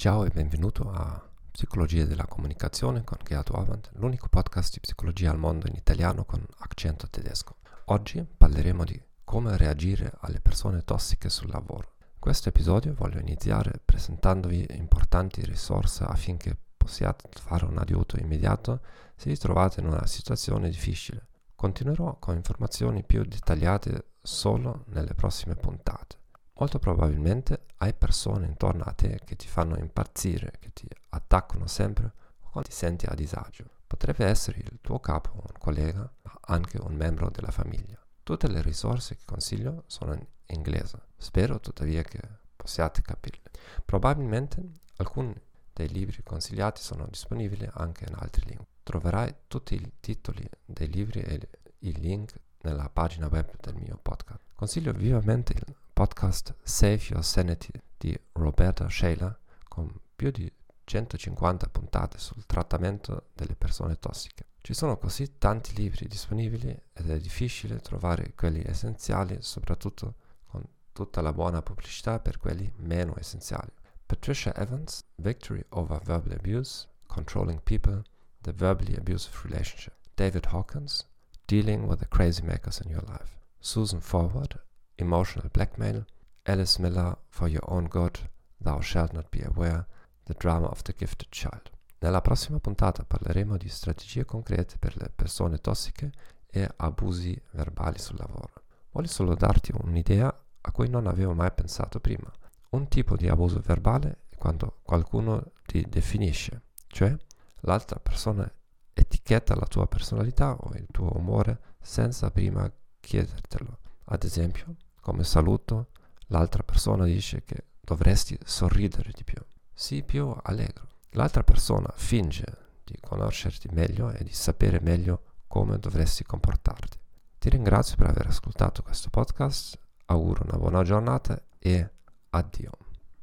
Ciao e benvenuto a Psicologia della comunicazione con Geato Avant, l'unico podcast di psicologia al mondo in italiano con accento tedesco. Oggi parleremo di come reagire alle persone tossiche sul lavoro. In questo episodio voglio iniziare presentandovi importanti risorse affinché possiate fare un aiuto immediato se vi trovate in una situazione difficile. Continuerò con informazioni più dettagliate solo nelle prossime puntate. Molto probabilmente hai persone intorno a te che ti fanno impazzire, che ti attaccano sempre o quando ti senti a disagio. Potrebbe essere il tuo capo, un collega, ma anche un membro della famiglia. Tutte le risorse che consiglio sono in inglese. Spero tuttavia che possiate capirle. Probabilmente alcuni dei libri consigliati sono disponibili anche in altre lingue. Troverai tutti i titoli dei libri e i link nella pagina web del mio podcast. Consiglio vivamente il podcast Save Your Sanity di Roberta Sheila con più di 150 puntate sul trattamento delle persone tossiche. Ci sono così tanti libri disponibili ed è difficile trovare quelli essenziali, soprattutto con tutta la buona pubblicità per quelli meno essenziali. Patricia Evans, Victory Over Verbal Abuse, Controlling People, The Verbally Abusive Relationship. David Hawkins, Dealing with the Crazy Makers in Your Life. Susan Forward, Emotional Blackmail, Alice Miller, For Your Own Good, Thou Shalt Not Be Aware, The Drama of the Gifted Child. Nella prossima puntata parleremo di strategie concrete per le persone tossiche e abusi verbali sul lavoro. Voglio solo darti un'idea a cui non avevo mai pensato prima. Un tipo di abuso verbale è quando qualcuno ti definisce, cioè l'altra persona etichetta la tua personalità o il tuo umore senza prima chiedertelo. Ad esempio, come saluto, l'altra persona dice che dovresti sorridere di più. Sii più allegro. L'altra persona finge di conoscerti meglio e di sapere meglio come dovresti comportarti. Ti ringrazio per aver ascoltato questo podcast, auguro una buona giornata e addio.